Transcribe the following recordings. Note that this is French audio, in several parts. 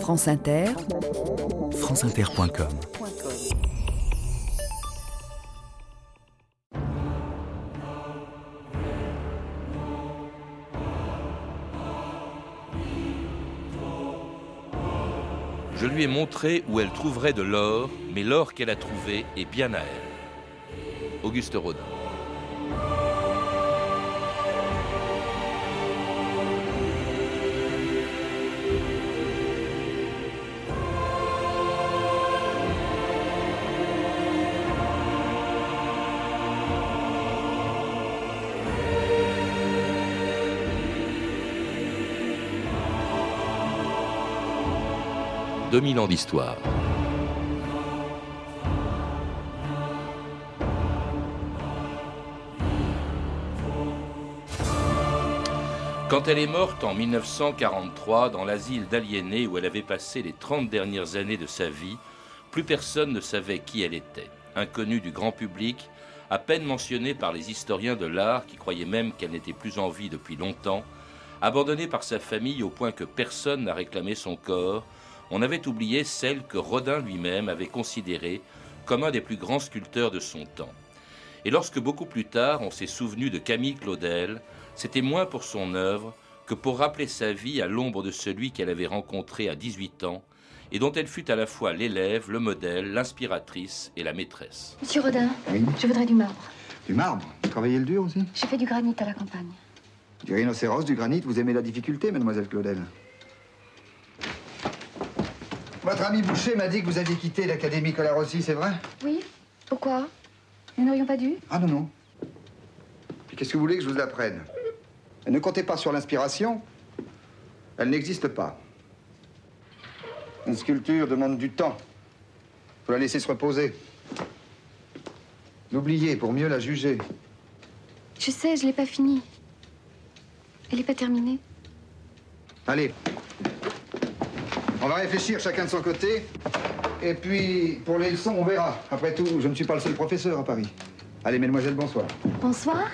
France Inter, franceinter.com Je lui ai montré où elle trouverait de l'or, mais l'or qu'elle a trouvé est bien à elle. Auguste Rodin. « 2000 ans d'histoire. Quand elle est morte en 1943 dans l'asile d'aliénés où elle avait passé les 30 dernières années de sa vie, plus personne ne savait qui elle était. Inconnue du grand public, à peine mentionnée par les historiens de l'art qui croyaient même qu'elle n'était plus en vie depuis longtemps, abandonnée par sa famille au point que personne n'a réclamé son corps, on avait oublié celle que Rodin lui-même avait considérée comme un des plus grands sculpteurs de son temps. Et lorsque beaucoup plus tard on s'est souvenu de Camille Claudel, c'était moins pour son œuvre que pour rappeler sa vie à l'ombre de celui qu'elle avait rencontré à 18 ans et dont elle fut à la fois l'élève, le modèle, l'inspiratrice et la maîtresse. Monsieur Rodin, Oui. je voudrais du marbre. Du marbre Vous travaillez le dur aussi J'ai fait du granit à la campagne. Du rhinocéros, du granit, vous aimez la difficulté, mademoiselle Claudel Votre ami Boucher m'a dit que vous aviez quitté l'Académie Colarossi, c'est vrai? Oui Pourquoi Nous n'aurions pas dû? Ah non, non. Puis qu'est-ce que vous voulez que je vous apprenne? Ne comptez pas sur l'inspiration. Elle n'existe pas. Une sculpture demande du temps. Faut la laisser se reposer. L'oublier pour mieux la juger. Je sais, je l'ai pas fini. Elle n'est pas terminée. Allez. On va réfléchir chacun de son côté. Et puis, pour les leçons, on verra. Après tout, je ne suis pas le seul professeur à Paris. Allez, mesdemoiselles, bonsoir. Bonsoir.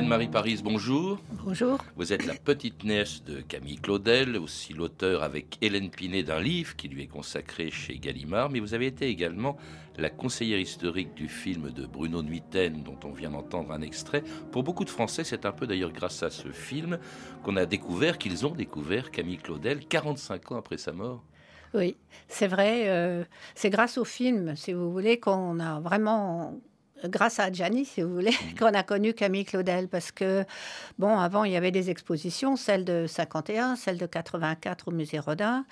Reine-Marie Paris, bonjour. Bonjour. Vous êtes la petite nièce de Camille Claudel, aussi l'auteur avec Hélène Pinet d'un livre qui lui est consacré chez Gallimard, mais vous avez été également la conseillère historique du film de Bruno Nuiten, dont on vient d'entendre un extrait. Pour beaucoup de Français, c'est un peu d'ailleurs grâce à ce film qu'on a découvert, qu'ils ont découvert Camille Claudel 45 ans après sa mort. Oui, c'est vrai. euh, c'est grâce au film, si vous voulez, qu'on a vraiment, grâce à Gianni, si vous voulez, qu'on a connu Camille Claudel. Parce que, bon, avant, il y avait des expositions, celle de 51, celle de 84 au musée Rodin.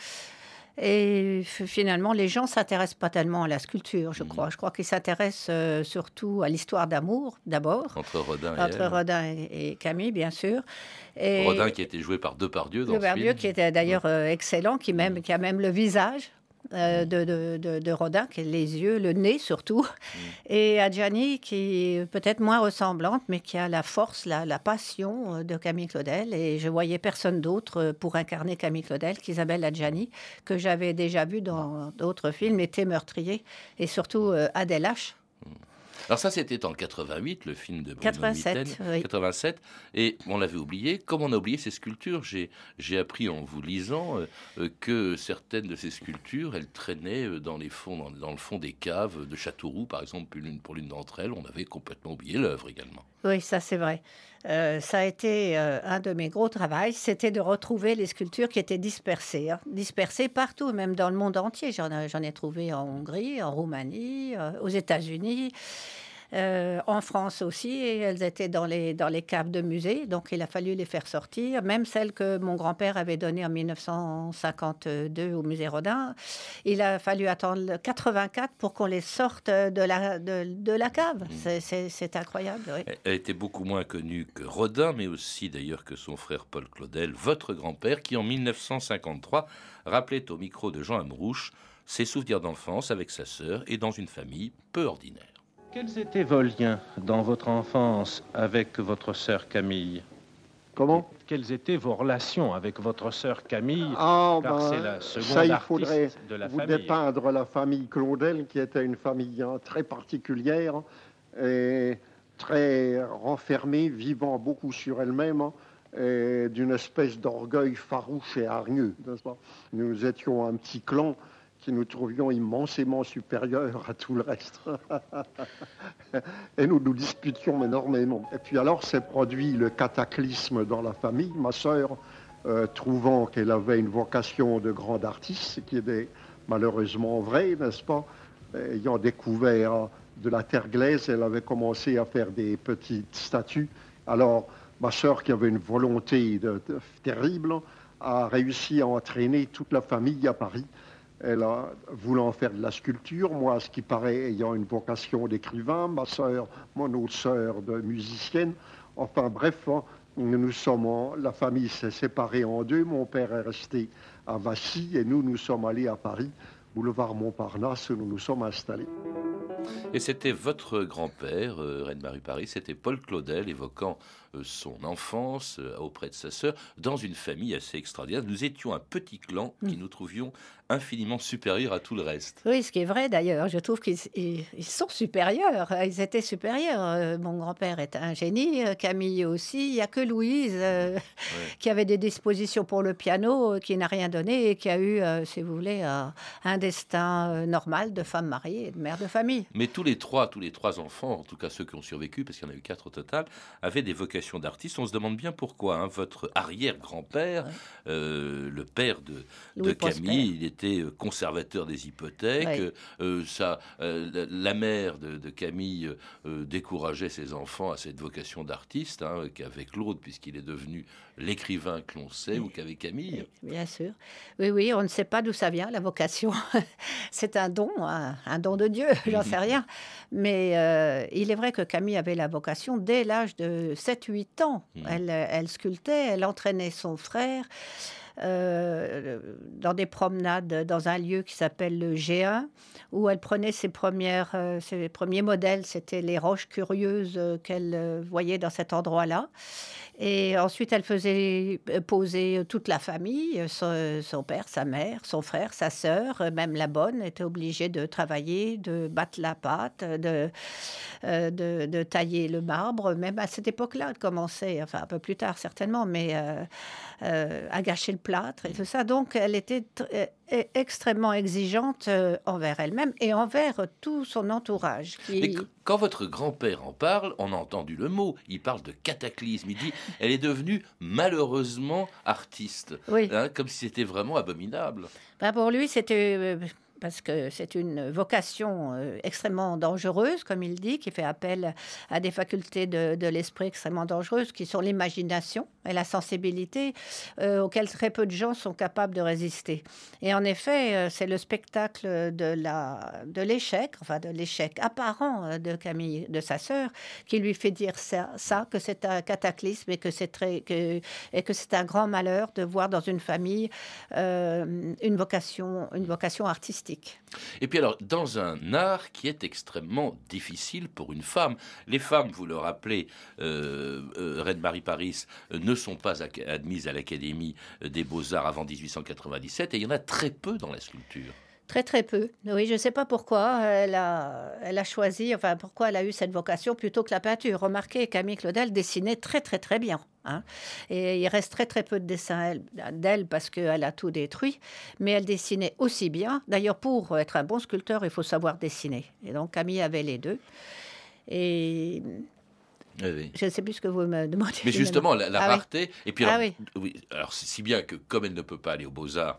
Et finalement, les gens s'intéressent pas tellement à la sculpture, je crois. Je crois qu'ils s'intéressent euh, surtout à l'histoire d'amour, d'abord, Entre Rodin et entre elle. Rodin et, et Camille, bien sûr. Et Rodin qui a été joué par Depardieu dans Le ce film. qui était d'ailleurs euh, excellent, qui, même, qui a même le visage Mm. Euh, de, de, de- de Rodin, qui est les yeux, le nez surtout, Mm. et Adjani, qui est peut-être moins ressemblante, mais qui a la force, la, la passion euh, de Camille Claudel. Et je voyais personne d'autre euh, pour incarner Camille Claudel qu'Isabelle Adjani, que j'avais déjà vu dans d'autres films, était meurtrier, et surtout Adèle H. Alors ça, c'était en 88, le film de Bruno 87, Nuiten, oui. 87, et on l'avait oublié. Comme on a oublié ces sculptures, j'ai j'ai appris en vous lisant euh, euh, que certaines de ces sculptures, elles traînaient euh, dans les fonds, dans, dans le fond des caves de Châteauroux, par exemple, pour l'une pour l'une d'entre elles, on avait complètement oublié l'œuvre également. Oui, ça c'est vrai. Euh, ça a été euh, un de mes gros travaux, c'était de retrouver les sculptures qui étaient dispersées, hein, dispersées partout, même dans le monde entier. J'en ai, j'en ai trouvé en Hongrie, en Roumanie, euh, aux États-Unis, euh, en France aussi, et elles étaient dans les, dans les caves de musées, donc il a fallu les faire sortir. Même celles que mon grand-père avait données en 1952 au musée Rodin, il a fallu attendre le 84 pour qu'on les sorte de la, de, de la cave. C'est- C'est incroyable. oui. Elle était beaucoup moins connue que Rodin, mais aussi d'ailleurs que son frère Paul Claudel, votre grand-père, qui en 1953 rappelait au micro de Jean Amrouche ses souvenirs d'enfance avec sa sœur et dans une famille peu ordinaire. Quels étaient vos liens dans votre enfance avec votre sœur Camille Comment Quelles étaient vos relations avec votre sœur Camille Ah, Car ben, c'est la seconde ça, il faudrait de la vous famille. dépeindre la famille Claudel, qui était une famille hein, très particulière. Et très renfermée, vivant beaucoup sur elle-même, hein, et d'une espèce d'orgueil farouche et hargneux. Nous étions un petit clan qui nous trouvions immensément supérieurs à tout le reste. et nous nous disputions énormément. Et puis alors s'est produit le cataclysme dans la famille. Ma sœur, euh, trouvant qu'elle avait une vocation de grande artiste, ce qui est malheureusement vrai, n'est-ce pas, ayant découvert de la terre glaise, elle avait commencé à faire des petites statues. Alors, ma sœur, qui avait une volonté terrible, a réussi à entraîner toute la famille à Paris. Elle a voulant faire de la sculpture, moi, ce qui paraît ayant une vocation d'écrivain, ma sœur, mon autre sœur de musicienne. Enfin, bref, hein, nous sommes, la famille s'est séparée en deux. Mon père est resté à Vassy et nous, nous sommes allés à Paris, boulevard Montparnasse, où nous nous sommes installés. Et c'était votre grand-père, euh, Reine-Marie Paris, c'était Paul Claudel évoquant euh, son enfance euh, auprès de sa sœur dans une famille assez extraordinaire. Nous étions un petit clan qui mm. nous trouvions infiniment supérieurs à tout le reste. Oui, ce qui est vrai d'ailleurs. Je trouve qu'ils sont supérieurs. Ils étaient supérieurs. Mon grand-père est un génie, Camille aussi. Il n'y a que Louise qui avait des dispositions pour le piano, qui n'a rien donné et qui a eu, si vous voulez, un destin normal de femme mariée et de mère de famille. Mais tous les trois, tous les trois enfants, en tout cas ceux qui ont survécu, parce qu'il y en a eu quatre au total, avaient des vocations d'artiste. On se demande bien pourquoi. Hein. Votre arrière-grand-père, euh, le père de, Camille, il était euh, conservateur des hypothèques. Euh, ça, la mère de, Camille décourageait ses enfants à cette vocation d'artiste, hein, qu'avec l'autre, puisqu'il est devenu l'écrivain que l'on sait, ou qu'avec Camille. Bien sûr. Oui, oui, on ne sait pas d'où ça vient, la vocation. C'est un don, un, don de Dieu, j'en sais rien. Mais il est vrai que Camille avait la vocation dès l'âge de 7 8 ans. Mmh. Elle, elle, sculptait, elle entraînait son frère. Euh, dans des promenades dans un lieu qui s'appelle le G1, où elle prenait ses, premières, euh, ses premiers modèles. C'était les roches curieuses euh, qu'elle voyait dans cet endroit-là. Et ensuite, elle faisait poser toute la famille, son, père, sa mère, son frère, sa sœur, même la bonne était obligée de travailler, de battre la pâte, de, de, tailler le marbre. Même à cette époque-là, elle commençait, enfin un peu plus tard certainement, mais à gâcher le plâtre et tout ça. Donc, elle était euh, e-, extrêmement exigeante euh, envers elle-même et envers tout son entourage. quand votre grand-père en parle, on a entendu le mot. Il parle de cataclysme. Il dit elle est devenue malheureusement artiste. Oui. Hein, comme si c'était vraiment abominable. Ben pour lui, c'était euh, parce que c'est une vocation euh, extrêmement dangereuse, comme il dit, qui fait appel à des facultés de, l'esprit extrêmement dangereuses, qui sont l'imagination et la sensibilité, euh, auxquelles très peu de gens sont capables de résister. Et en effet, euh, c'est le spectacle de l'échec, enfin de l'échec apparent de Camille, de sa sœur, qui lui fait dire ça, que c'est un cataclysme et que c'est très et que c'est un grand malheur de voir dans une famille une vocation une vocation artistique et puis alors, dans un art qui est extrêmement difficile pour une femme, les femmes, vous le rappelez, euh, euh Reine Marie Paris, euh, ne sont pas admises à l'Académie des beaux-arts avant 1897, et il y en a très peu dans la sculpture. Très très peu. Oui, je ne sais pas pourquoi elle a, elle a choisi, enfin pourquoi elle a eu cette vocation plutôt que la peinture. Remarquez, Camille Claudel dessinait très très très bien. Hein. Et il reste très très peu de dessins d'elle parce qu'elle a tout détruit. Mais elle dessinait aussi bien. D'ailleurs, pour être un bon sculpteur, il faut savoir dessiner. Et donc Camille avait les deux. Et Je ne sais plus ce que vous me demandez. Mais justement, la, ah rareté. Et puis, ah oui. alors, si bien que comme elle ne peut pas aller aux Beaux-Arts,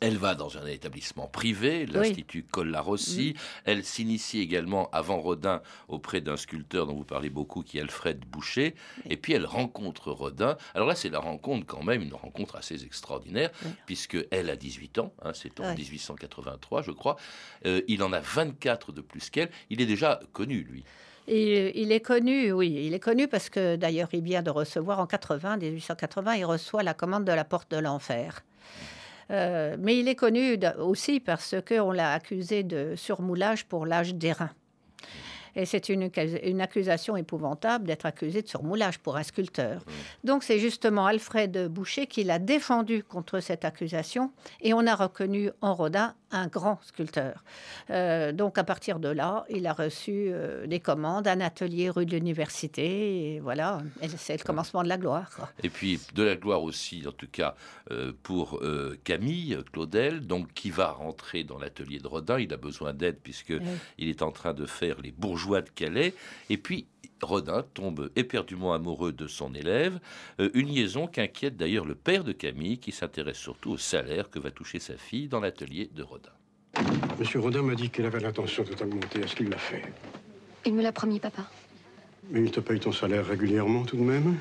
elle va dans un établissement privé, l'Institut Collarossi. Mm. Elle s'initie également avant Rodin auprès d'un sculpteur dont vous parlez beaucoup, qui est Alfred Boucher. Et puis elle rencontre Rodin. Alors là, c'est la rencontre quand même, une rencontre assez extraordinaire, puisque elle a 18 ans, hein, c'est en 1883, je crois. Euh, il en a 24 de plus qu'elle. Il est déjà connu, lui. Et il est connu, oui, il est connu parce que d'ailleurs il vient de recevoir en 80, 1880, il reçoit la commande de la porte de l'enfer. Euh, mais il est connu aussi parce qu'on l'a accusé de surmoulage pour l'âge d'airain. Et c'est une, une, accusation épouvantable d'être accusé de surmoulage pour un sculpteur. Donc c'est justement Alfred Boucher qui l'a défendu contre cette accusation et on a reconnu en Rodin un grand sculpteur. Euh, donc à partir de là, il a reçu euh, des commandes, un atelier rue de l'université, et voilà, c'est le commencement de la gloire. Et puis de la gloire aussi, en tout cas, euh, pour Camille Claudel, donc qui va rentrer dans l'atelier de Rodin. Il a besoin d'aide puisque il est en train de faire les bourgeois de Calais. Et puis Rodin tombe éperdument amoureux de son élève, euh, une liaison qu'inquiète d'ailleurs le père de Camille, qui s'intéresse surtout au salaire que va toucher sa fille dans l'atelier de Rodin. Monsieur Rodin m'a dit qu'il avait l'intention de t'augmenter. Est-ce qu'il l'a fait Il me l'a promis, papa. Mais il te paye ton salaire régulièrement tout de même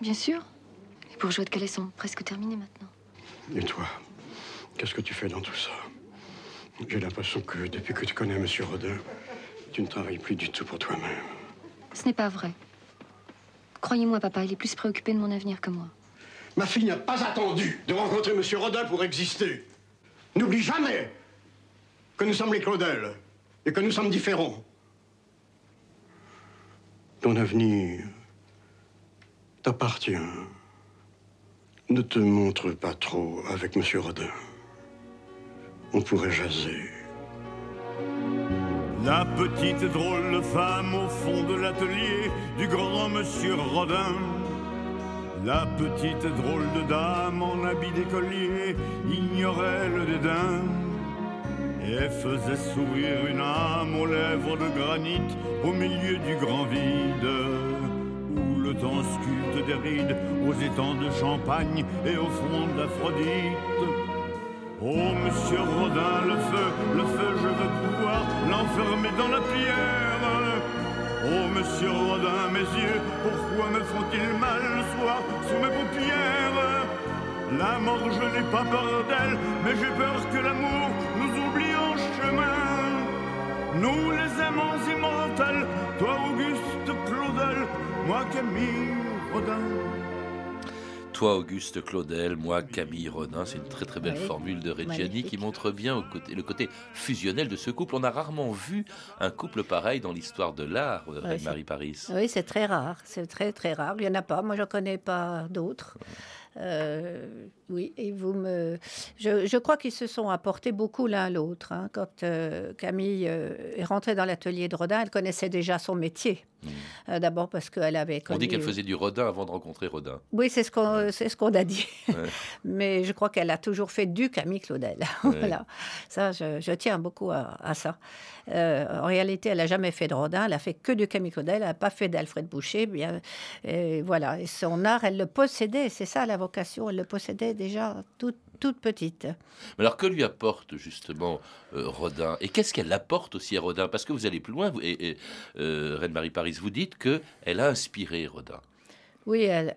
Bien sûr. Les bourgeois de Calais sont presque terminés maintenant. Et toi Qu'est-ce que tu fais dans tout ça? J'ai l'impression que depuis que tu connais Monsieur Rodin, tu ne travailles plus du tout pour toi-même. Ce n'est pas vrai. Croyez-moi, papa, il est plus préoccupé de mon avenir que moi. Ma fille n'a pas attendu de rencontrer Monsieur Rodin pour exister. N'oublie jamais que nous sommes les Claudel et que nous sommes différents. Ton avenir t'appartient. Ne te montre pas trop avec Monsieur Rodin. On pourrait jaser. La petite drôle femme au fond de l'atelier du grand monsieur Rodin. La petite drôle de dame en habit d'écolier ignorait le dédain et faisait sourire une âme aux lèvres de granit au milieu du grand vide où le temps sculpte des rides aux étangs de champagne et au front d'Aphrodite. Oh, monsieur Rodin, le feu, le feu, je veux l'enfermer dans la pierre. Oh, monsieur Rodin, mes yeux, pourquoi me font-ils mal le soir sous mes paupières? La mort, je n'ai pas peur d'elle, mais j'ai peur que l'amour nous oublie en chemin. Nous, les amants immortels, toi, Auguste Claudel, moi, Camille Rodin. Toi, Auguste Claudel, moi, Camille Ronin. C'est une très très belle formule de Reggiani qui montre bien le côté fusionnel de ce couple. On a rarement vu un couple pareil dans l'histoire de l'art, euh, Marie Paris. Oui, c'est très rare. C'est très très rare. Il n'y en a pas. Moi, je ne connais pas d'autres. Euh, oui, et vous me. Je, crois qu'ils se sont apportés beaucoup l'un l'autre. Hein. Quand euh, Camille est rentrée dans l'atelier de Rodin, elle connaissait déjà son métier. Hmm. D'abord parce qu'elle avait. On dit qu'elle faisait du Rodin avant de rencontrer Rodin. Oui, c'est ce qu'on ce qu'on a dit. Mais je crois qu'elle a toujours fait du Camille Claudel. voilà. Ça, je, tiens beaucoup à, ça. Euh, en réalité, elle n'a jamais fait de Rodin. Elle a fait que du Camille Claudel. Elle n'a pas fait d'Alfred Boucher. Bien, et voilà. Et son art, elle le possédait. C'est ça la vocation. Elle le possédait déjà toute toute petite. Mais alors que lui apporte justement euh, Rodin? Et qu'est-ce qu'elle apporte aussi à Rodin? Parce que vous allez plus loin, et, euh, Reine-Marie Paris, vous dites qu'elle a inspiré Rodin. Oui, elle,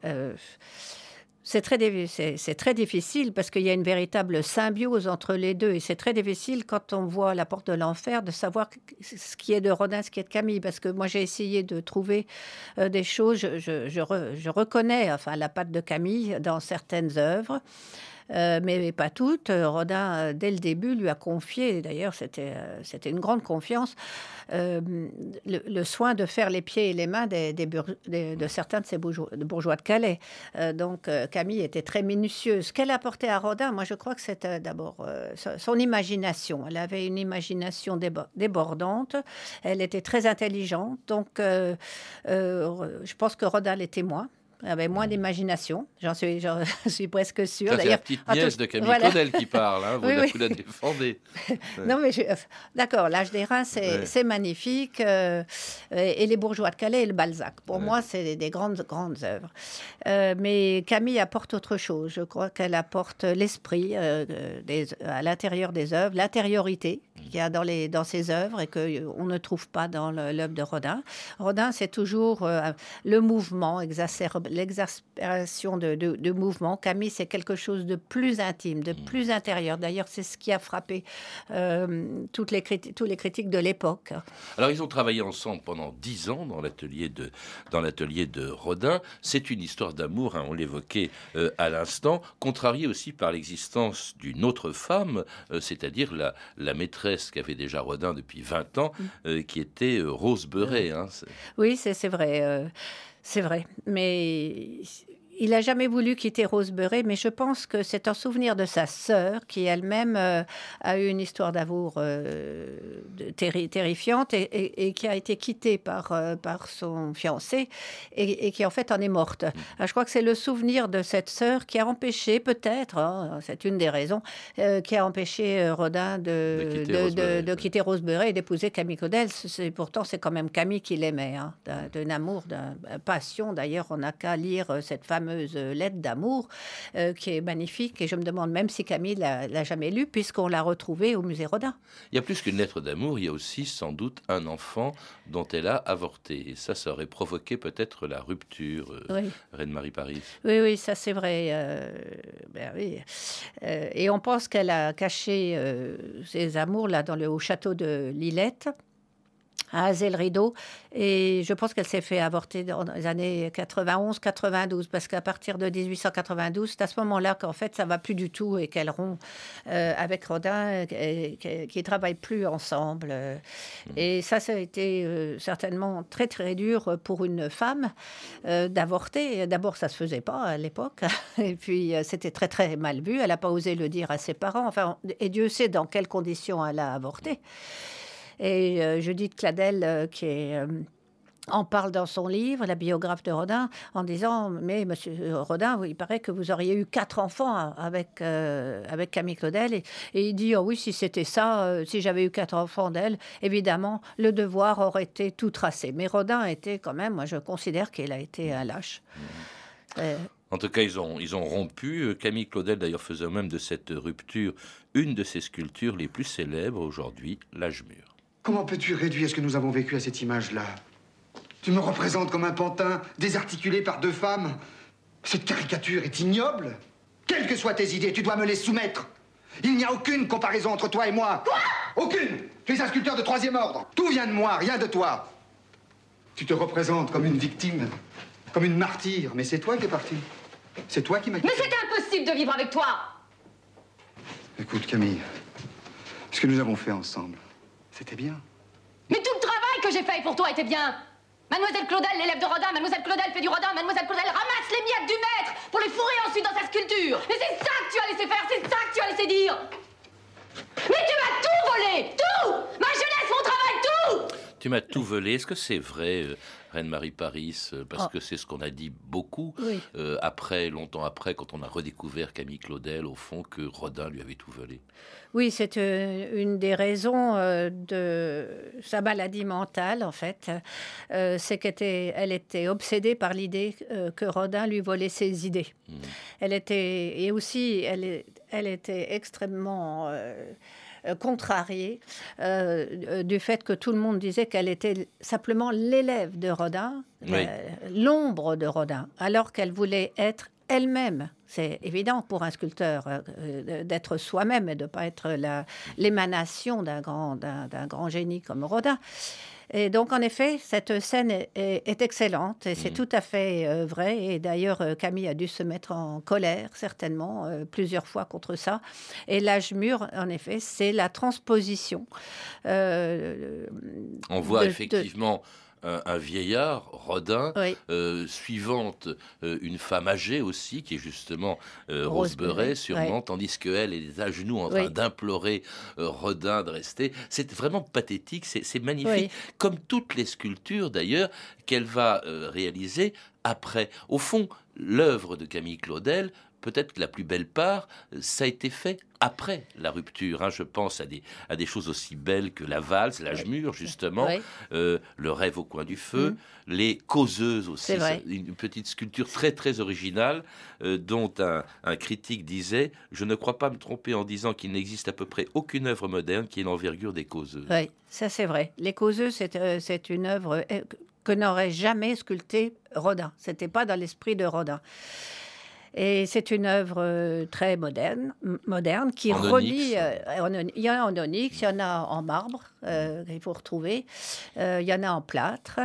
c'est très, c'est, très difficile parce qu'il y a une véritable symbiose entre les deux. Et c'est très difficile quand on voit La Porte de l'Enfer de savoir ce qui est de Rodin, ce qui est de Camille. Parce que moi, j'ai essayé de trouver euh, des choses. Je, je, je, reconnais enfin, la patte de Camille dans certaines œuvres. Euh, mais, pas toutes. Rodin, euh, dès le début, lui a confié, d'ailleurs c'était, euh, une grande confiance, le, soin de faire les pieds et les mains des, de certains de ces bourgeois de, Calais. donc Camille était très minutieuse. Qu'elle apportait à Rodin, moi je crois que c'était d'abord son imagination. Elle avait une imagination débordante, elle était très intelligente, donc je pense que Rodin l'était moins avait moins d'imagination, j'en suis, suis presque sûre. C'est la petite nièce de Camille Claudel qui parle, hein, vous, la, défendez. non, mais d'accord, l'âge des reins, c'est magnifique. Euh, et les bourgeois de Calais et le Balzac, pour moi, c'est des grandes, grandes œuvres. Euh, mais Camille apporte autre chose. Je crois qu'elle apporte l'esprit euh, à l'intérieur des œuvres, l'intériorité qu'il y a dans, les, dans ses œuvres et qu'on ne trouve pas dans l'œuvre de Rodin. Rodin, c'est toujours le mouvement exacerbé l'exaspération de, de, mouvement. Camille, c'est quelque chose de plus intime, de mm. plus intérieur. D'ailleurs, c'est ce qui a frappé euh, toutes les tous les critiques de l'époque. Alors, ils ont travaillé ensemble pendant dix ans dans l'atelier de, dans l'atelier de Rodin. C'est une histoire d'amour, hein, on l'évoquait euh, à l'instant, contrariée aussi par l'existence d'une autre femme, euh, c'est-à-dire la, la maîtresse qu'avait déjà Rodin depuis 20 ans, mm. qui était Rose Beuret. Hein, oui, c'est vrai. C'est vrai, mais il n'a jamais voulu quitter Rosebery, mais je pense que c'est un souvenir de sa sœur qui elle-même euh, a eu une histoire d'amour euh, terrifiante et, qui a été quittée par, euh, par son fiancé et, qui en fait en est morte. Mm. Ah, je crois que c'est le souvenir de cette sœur qui a empêché, peut-être, hein, c'est une des raisons, qui a empêché Rodin de, quitter, Rosebery, et d'épouser Camille Claudel. Pourtant, c'est quand même Camille qui l'aimait, hein, d'un amour, d'une passion. D'ailleurs, on n'a qu'à lire cette femme lettre d'amour euh, qui est magnifique. Et je me demande même si Camille l'a jamais lu, puisqu'on l'a retrouvée au musée Rodin. Il y a plus qu'une lettre d'amour, il y a aussi sans doute un enfant dont elle a avorté. Et ça, ça aurait provoqué peut-être la rupture, euh, Reine-Marie Paris. Oui, oui, ça c'est vrai. Euh, ben oui. et on pense qu'elle a caché ses amours là dans le au château de Lillette à Azel-Rideau. Et je pense qu'elle s'est fait avorter dans les années 91-92, parce qu'à partir de 1892, c'est à ce moment-là qu'en fait, ça va plus du tout et qu'elle rompt euh, avec Rodin, qui ne travaillent plus ensemble. Mmh. Et ça, ça a été euh, certainement très, très dur pour une femme euh, d'avorter. D'abord, ça se faisait pas à l'époque. Et puis, c'était très, très mal vu. Elle n'a pas osé le dire à ses parents. Enfin, et Dieu sait dans quelles conditions elle a avorté. Et euh, Judith Cladel, euh, qui euh, en parle dans son livre, la biographe de Rodin, en disant Mais monsieur Rodin, il paraît que vous auriez eu quatre enfants avec, avec Camille Claudel. Et, il dit oh Oui, si c'était ça, si j'avais eu quatre enfants d'elle, évidemment, le devoir aurait été tout tracé. Mais Rodin était quand même, moi je considère qu'il a été un lâche. Mmh. En tout cas, ils ont, ils ont rompu. Camille Claudel, d'ailleurs, faisait même de cette rupture une de ses sculptures les plus célèbres aujourd'hui, l'âge mûr. Comment peux-tu réduire ce que nous avons vécu à cette image-là Tu me représentes comme un pantin désarticulé par deux femmes. Cette caricature est ignoble. Quelles que soient tes idées, tu dois me les soumettre. Il n'y a aucune comparaison entre toi et moi. Quoi? Aucune. Tu es un sculpteur de troisième ordre. Tout vient de moi, rien de toi. Tu te représentes comme une victime, comme une martyre, mais c'est toi qui es parti. C'est toi qui m'as Mais c'était impossible de vivre avec toi. Écoute, Camille, ce que nous avons fait ensemble, c'était bien. Mais tout le travail que j'ai fait pour toi était bien. Mademoiselle Claudel, l'élève de Rodin, Mademoiselle Claudel fait du Rodin, Mademoiselle Claudel ramasse les miettes du maître pour les fourrer ensuite dans sa sculpture. Mais c'est ça que tu as laissé faire, c'est ça que tu as laissé dire. Mais tu m'as tout volé, tout Ma jeunesse, mon travail, tout Tu m'as tout volé. Est-ce que c'est vrai euh, Reine-Marie Paris, euh, parce oh. que c'est ce qu'on a dit beaucoup euh, après, longtemps après, quand on a redécouvert Camille Claudel, au fond, que Rodin lui avait tout volé. Oui, c'est euh, une des raisons de sa maladie mentale, en fait. c'est qu'elle était, obsédée par l'idée que Rodin lui volait ses idées. Hmm. Elle était, et aussi, elle, elle était extrêmement euh, contrariée euh, euh, du fait que tout le monde disait qu'elle était simplement l'élève de Rodin, l'ombre de Rodin, alors qu'elle voulait être elle-même. C'est évident pour un sculpteur d'être soi-même et de ne pas être l'émanation d'un grand, d'un grand génie comme Rodin. Et donc, en effet, cette scène est, excellente et c'est mm. tout à fait euh, vrai. Et d'ailleurs, euh, Camille a dû se mettre en colère, certainement, euh, plusieurs fois contre ça. Et l'âge mûr, en effet, c'est la transposition. On voit effectivement un, vieillard, Rodin, euh, suivante euh, une femme âgée aussi, qui est justement euh, Roseberet, sûrement, tandis qu'elle est à genoux en train d'implorer Rodin de rester. C'est vraiment pathétique, c'est magnifique, comme toutes les sculptures d'ailleurs qu'elle va réaliser après. Au fond, l'œuvre de Camille Claudel peut-être que la plus belle part, ça a été fait après la rupture. Hein. Je pense à des, à des choses aussi belles que la valse, l'âge mûr, justement, euh, le rêve au coin du feu, mm. les causeuses aussi. Une petite sculpture très, très originale euh, dont un, un, critique disait Je ne crois pas me tromper en disant qu'il n'existe à peu près aucune œuvre moderne qui ait l'envergure des causeuses. Oui, ça c'est vrai. Les causeuses, c'est euh, une œuvre que n'aurait jamais sculpté Rodin. C'était pas dans l'esprit de Rodin. Et c'est une œuvre euh, très moderne, moderne qui En relie. euh, il y en a en onyx, il y en a en marbre euh, qu'il faut retrouver. Euh, il y en a en plâtre.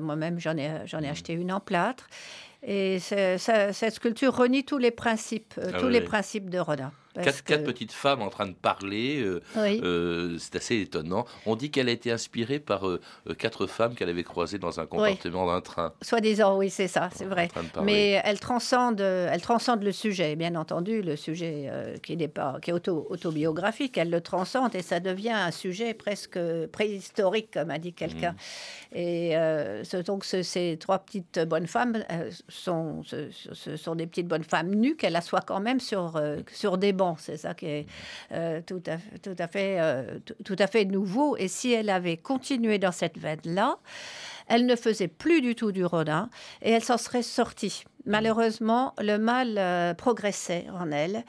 Moi-même, j'en ai, j'en ai acheté une en plâtre. Et ça- cette sculpture renie tous les principes, Ah tous oui, les principes de Rodin. Quatre, petites femmes en train de parler, euh, Oui. euh, c'est assez étonnant. On dit qu'elle a été inspirée par euh, quatre femmes qu'elle avait croisées dans un compartiment d'un train. Soi-disant, oui, c'est ça, c'est vrai. Mais elle transcende, elle transcende le sujet, bien entendu, le sujet qui n'est pas, qui est auto, autobiographique. Elle le transcende et ça devient un sujet presque préhistorique, comme a dit quelqu'un. Mmh. Et ce- donc ce- ces trois petites bonnes femmes sont, ce, sont des petites bonnes femmes nues qu'elle assoit quand même sur euh, sur des bancs. C'est ça qui est euh, tout à fait, euh, tout à fait nouveau. Et si elle avait continué dans cette veine-là, elle ne faisait plus du tout du Rodin et elle s'en serait sortie. Malheureusement, le mal euh, progressait en elle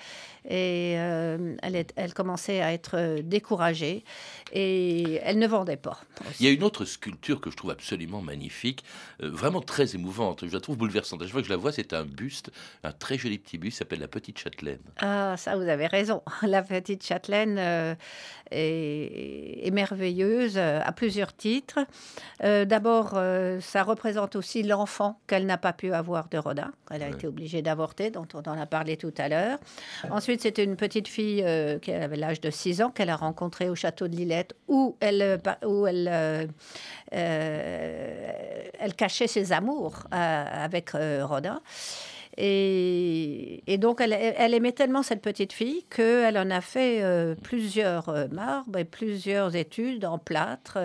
et euh, elle, est- elle commençait à être euh, découragée et elle ne vendait pas. Il y a une autre sculpture que je trouve absolument magnifique, euh, vraiment très émouvante. Je la trouve bouleversante. À chaque fois que je la vois, c'est un buste, un très joli petit buste, s'appelle la Petite Châtelaine. Ah, ça, vous avez raison. La petite châtelaine euh, est, est merveilleuse à plusieurs titres. D'abord, ça représente aussi l'enfant qu'elle n'a pas pu avoir de Rodin. Elle a Ouais. été obligée d'avorter, dont on en a parlé tout à l'heure. Ensuite, c'était une petite fille euh, qui avait l'âge de 6 ans qu'elle a rencontrée au château de Lillette, où elle, euh, pa- où elle, euh, elle cachait ses amours avec Rodin. Et, et donc, elle, elle aimait tellement cette petite fille qu'elle en a fait euh, plusieurs euh, marbres et plusieurs études en plâtre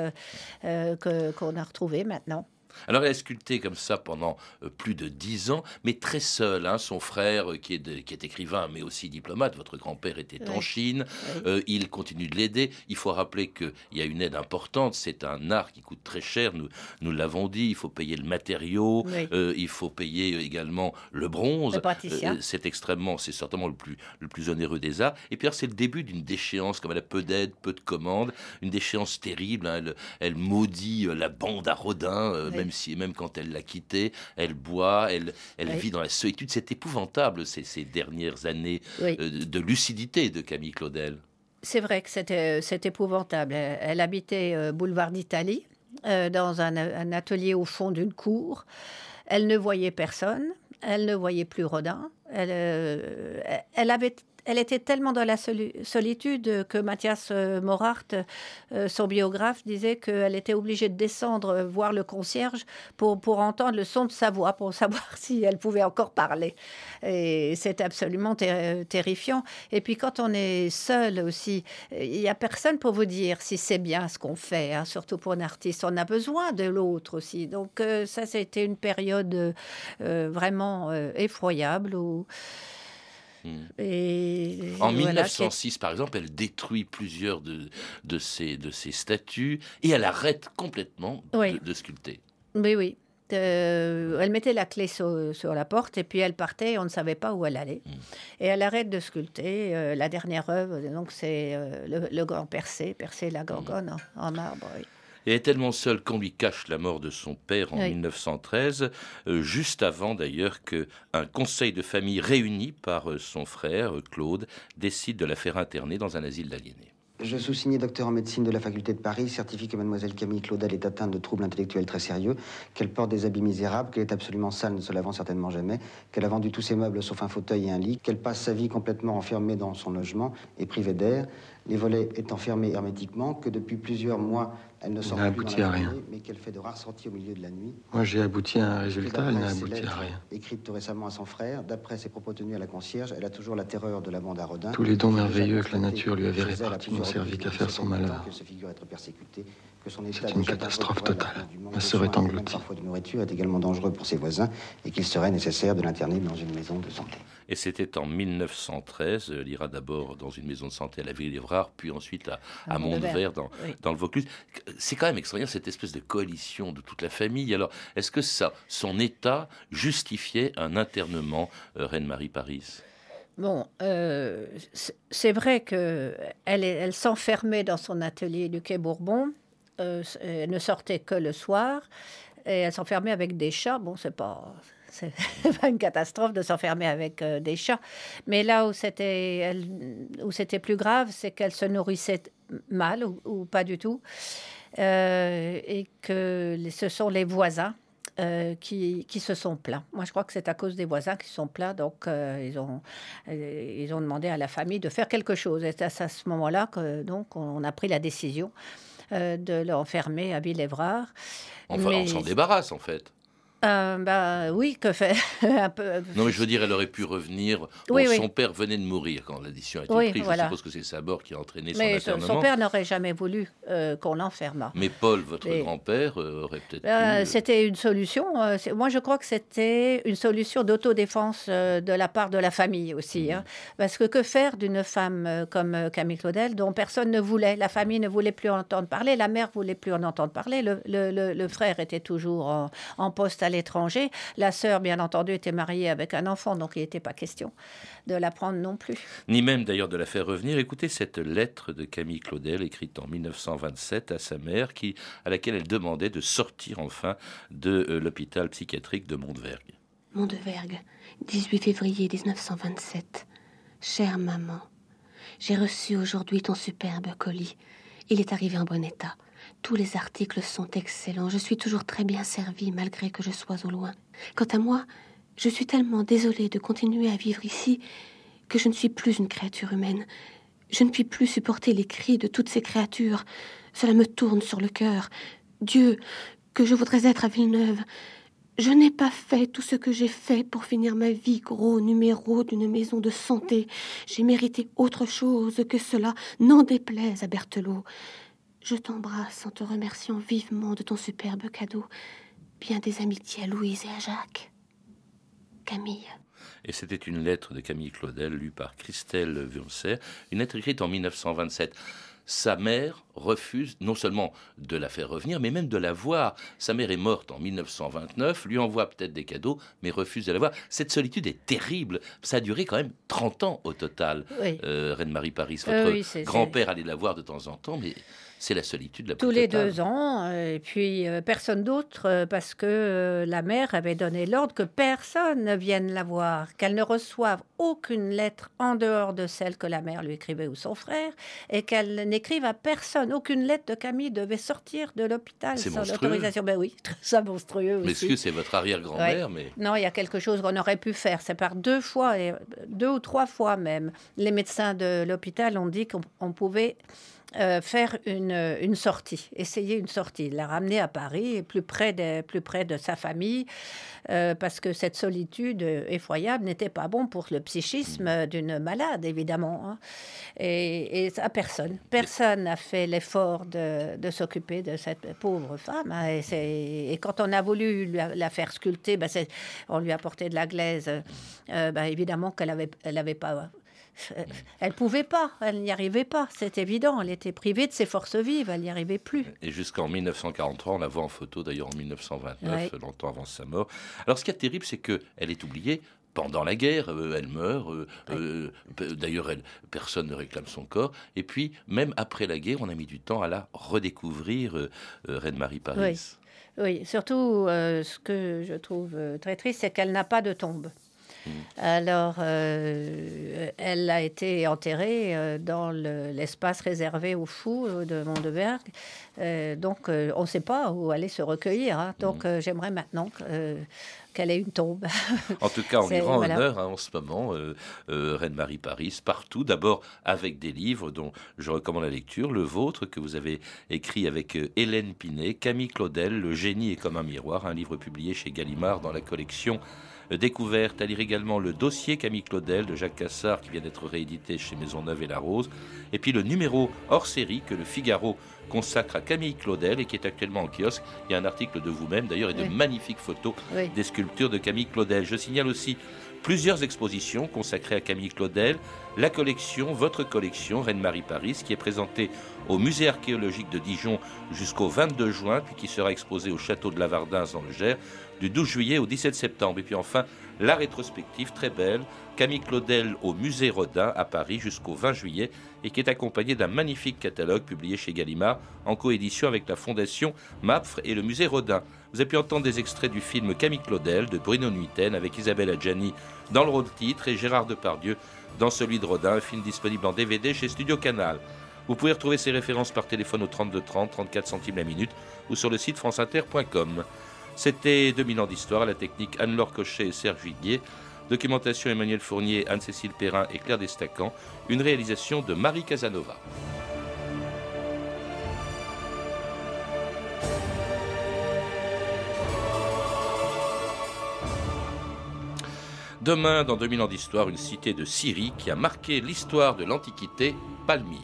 euh, qu'on a retrouvées maintenant. Alors elle a sculpté comme ça pendant euh, plus de dix ans, mais très seule. hein. Son frère, euh, qui est, de- qui est écrivain, mais aussi diplomate, votre grand-père était en. Chine. Euh, il continue de l'aider. Il faut rappeler qu'il y a une aide importante, c'est un art qui coûte très cher, nous, nous l'avons dit, il faut payer le matériau, Oui. euh, il faut payer également le bronze. Euh, c'est extrêmement, c'est certainement le plus, le plus onéreux des arts. Et puis c'est le début d'une déchéance, comme elle a peu d'aide, peu de commandes, une déchéance terrible. hein. Elle, elle maudit la bande à Rodin, Oui. Même si, même quand elle l'a quitté, elle boit, elle, elle Oui. vit dans la solitude. C'est épouvantable ces, ces dernières années Oui. euh, de lucidité de Camille Claudel. C'est vrai que c'était c'est épouvantable. Elle, elle habitait euh, boulevard d'Italie, euh, dans un, un atelier au fond d'une cour. Elle ne voyait personne. Elle ne voyait plus Rodin. Elle, euh, elle avait. Elle était tellement dans la soli- solitude que Mathias euh, Morart, euh, son biographe, disait qu'elle était obligée de descendre euh, voir le concierge pour, pour entendre le son de sa voix, pour savoir si elle pouvait encore parler. Et c'est absolument ter- terrifiant. Et puis quand on est seul aussi, il n'y a personne pour vous dire si c'est bien ce qu'on fait, hein, surtout pour un artiste. On a besoin de l'autre aussi. Donc ça, c'était une période vraiment effroyable. Et, En voilà, qui est- 1906, par exemple, elle détruit plusieurs de, de, ces statues et elle arrête complètement Oui. de, de sculpter. Oui, oui. Euh, elle mettait la clé sur, sur la porte et puis elle partait, on ne savait pas où elle allait. Et elle arrête de sculpter. euh, la dernière œuvre, donc c'est euh, le, le grand Percé, Percé la Gorgone en, en marbre. oui. Et elle est tellement seule qu'on lui cache la mort de son père en Oui. 1913, euh, juste avant d'ailleurs que un conseil de famille réuni par euh, son frère euh, Claude décide de la faire interner dans un asile d'aliénés. Je sous-signé docteur en médecine de la faculté de Paris, certifie que mademoiselle Camille Claudel est atteinte de troubles intellectuels très sérieux, qu'elle porte des habits misérables, qu'elle est absolument sale, ne se lavant certainement jamais, qu'elle a vendu tous ses meubles sauf un fauteuil et un lit, qu'elle passe sa vie complètement enfermée dans son logement et privée d'air, les volets étant fermés hermétiquement, que depuis plusieurs mois, elle ne sort plus dans abouti la à rien. journée, mais qu'elle fait de rares sorties au milieu de la nuit. Moi, j'ai abouti à un résultat, elle n'a abouti à rien. Écrites tout récemment à son frère, d'après ses propos tenus à la concierge, elle a toujours la terreur de la bande à Rodin. Tous les dons merveilleux que la nature lui avait répartis n'ont servi qu'à faire son malheur. C'est une catastrophe totale. Ma sœur est engloutie. Parfois de nourriture est également dangereux pour ses voisins et qu'il serait nécessaire de l'interner dans une maison de santé. Et c'était en 1913. Elle ira d'abord dans une maison de santé à la ville d'Évrard, puis ensuite à, à À Mont-de-Vert, dans, oui. dans le Vaucluse. C'est quand même extraordinaire cette espèce de coalition de toute la famille. Alors, est-ce que ça, son état justifiait un internement, euh, Reine-Marie Paris? Bon, euh, c'est- vrai que elle, elle s'enfermait dans son atelier du quai Bourbon. euh, elle ne sortait que le soir. Et elle s'enfermait avec des chats. Bon, c'est pas. C'est pas une catastrophe de s'enfermer avec euh, des chats. Mais là où c'était, elle- où c'était plus grave, c'est qu'elle se nourrissait mal ou, ou pas du tout. Euh, et que ce sont les voisins euh, qui, qui se sont plaints. Moi, je crois que c'est à cause des voisins qui se sont plaints. Donc, euh, ils, ont, euh, ils ont demandé à la famille de faire quelque chose. Et c'est à ce moment-là que donc, on a pris la décision de l'enfermer à Villévrard. Enfin, Mais- on s'en débarrasse en fait. Euh, bah, oui, que fait un peu. Non, mais je veux dire, elle aurait pu revenir. Bon, Oui, oui. Son père venait de mourir quand l'addition a été Oui, prise. voilà. Je suppose que c'est sa mort qui a entraîné Mais son son, père n'aurait jamais voulu euh, qu'on l'enfermât. Mais Paul, votre grand-père, euh, aurait peut-être Euh, pu. euh, c'était une solution. euh, moi, je crois que c'était une solution d'autodéfense euh, de la part de la famille aussi. Mhm. hein. Parce que que faire d'une femme euh, comme euh, Camille Claudel, dont personne ne voulait La famille ne voulait plus en entendre parler, la mère voulait plus en entendre parler, le, le- le- le frère était toujours en, en poste à l'étranger, la sœur, bien entendu, était mariée avec un enfant, donc il n'était pas question de la prendre non plus. Ni même d'ailleurs de la faire revenir. Écoutez cette lettre de Camille Claudel écrite en 1927 à sa mère, qui, à laquelle elle demandait de sortir enfin de euh, l'hôpital psychiatrique de Montevergue. Mondevergue, 18 février 1927. Chère maman, j'ai reçu aujourd'hui ton superbe colis. Il est arrivé en bon état. Tous les articles sont excellents. Je suis toujours très bien servie malgré que je sois au loin. Quant à moi, je suis tellement désolée de continuer à vivre ici que je ne suis plus une créature humaine. Je ne puis plus supporter les cris de toutes ces créatures. Cela me tourne sur le cœur. Dieu, que je voudrais être à Villeneuve. Je n'ai pas fait tout ce que j'ai fait pour finir ma vie gros numéro d'une maison de santé. J'ai mérité autre chose que cela, n'en déplaise à Berthelot. Je t'embrasse en te remerciant vivement de ton superbe cadeau. Bien des amitiés à Louise et à Jacques. Camille. Et c'était une lettre de Camille Claudel lue par Christelle Wurmser, une lettre écrite en 1927. Sa mère refuse non seulement de la faire revenir, mais même de la voir. Sa mère est morte en 1929, lui envoie peut-être des cadeaux, mais refuse de la voir. Cette solitude est terrible. Ça a duré quand même 30 ans au total. Oui. Euh, Reine-Marie Paris, Euh, votre oui, grand-père allait la voir de temps en temps, mais c'est la solitude la plus Tous les totale. deux ans, euh, et puis euh, personne d'autre, parce que la mère avait donné l'ordre que personne ne vienne la voir, qu'elle ne reçoive aucune lettre en dehors de celle que la mère lui écrivait ou son frère, et qu'elle n'écrive à personne. Aucune lettre de Camille devait sortir de l'hôpital sans monstrueux. l'autorisation. Ben oui, ça monstrueux Mais aussi. est-ce que c'est votre arrière-grand-mère Ouais. mais... Non, il y a quelque chose qu'on aurait pu faire. C'est par deux fois, et deux ou trois fois même. Les médecins de l'hôpital ont dit qu'on on pouvait euh, faire une, une sortie, essayer une sortie, la ramener à Paris, plus près de, plus près de sa famille, euh, parce que cette solitude effroyable n'était pas bon pour le psychisme d'une malade, évidemment. hein. Et, et à personne. Personne n'a fait l'effort de, de s'occuper de cette pauvre femme. hein. Et, c'est- et quand on a voulu la, la faire sculpter, ben c'est- on lui a porté de la glaise. Euh, ben évidemment qu'elle avait, elle avait pas. Euh, Elle pouvait pas, elle n'y arrivait pas, c'est évident. Elle était privée de ses forces vives, elle n'y arrivait plus. Et jusqu'en 1943, on la voit en photo d'ailleurs en 1929, Ouais. longtemps avant sa mort. Alors ce qui est terrible, c'est qu'elle est oubliée. Pendant la guerre, euh, elle meurt. euh, euh, D'ailleurs, personne ne réclame son corps. Et puis, même après la guerre, on a mis du temps à la redécouvrir, Reine-Marie Paris. Oui, surtout euh, ce que je trouve très triste, c'est qu'elle n'a pas de tombe. Alors, euh, elle a été enterrée euh, dans le- l'espace réservé aux fous euh, de Mondeberg. Euh, donc, euh, on ne sait pas où aller se recueillir. hein. Donc, euh, j'aimerais maintenant que, qu'elle ait une tombe. En tout cas, on lui rend voilà. honneur hein, en ce moment, euh, euh, Reine-Marie Paris, partout. D'abord avec des livres dont je recommande la lecture. Le vôtre, que vous avez écrit avec euh, Hélène Pinet, Camille Claudel, Le génie est comme un miroir, un livre publié chez Gallimard dans la collection Découverte. À lire également Le dossier Camille Claudel de Jacques Cassard, qui vient d'être réédité chez Maisonneuve et La Rose. Et puis le numéro hors série que le Figaro consacre à Camille Claudel et qui est actuellement en kiosque. Il y a un article de vous-même d'ailleurs et de Oui. magnifiques photos Oui. des sculptures de Camille Claudel. Je signale aussi plusieurs expositions consacrées à Camille Claudel. La collection, votre collection, Reine-Marie Paris, qui est présentée au musée archéologique de Dijon jusqu'au 22 juin, puis qui sera exposée au château de Lavardins dans le Gers du 12 juillet au 17 septembre. Et puis enfin, la rétrospective très belle, Camille Claudel au musée Rodin à Paris jusqu'au 20 juillet et qui est accompagnée d'un magnifique catalogue publié chez Gallimard en coédition avec la fondation MAPFRE et le musée Rodin. Vous avez pu entendre des extraits du film Camille Claudel de Bruno Nuiten avec Isabelle Adjani dans le rôle titre et Gérard Depardieu dans celui de Rodin, un film disponible en DVD chez Studio Canal. Vous pouvez retrouver ces références par téléphone au 32 30, 34 centimes la minute ou sur le site franceinter.com. C'était 2000 ans d'histoire à la technique Anne-Laure Cochet et Serge Viguier. Documentation Emmanuel Fournier, Anne-Cécile Perrin et Claire Destacan. Une réalisation de Marie Casanova. Demain, dans 2000 ans d'histoire, une cité de Syrie qui a marqué l'histoire de l'Antiquité, Palmyre.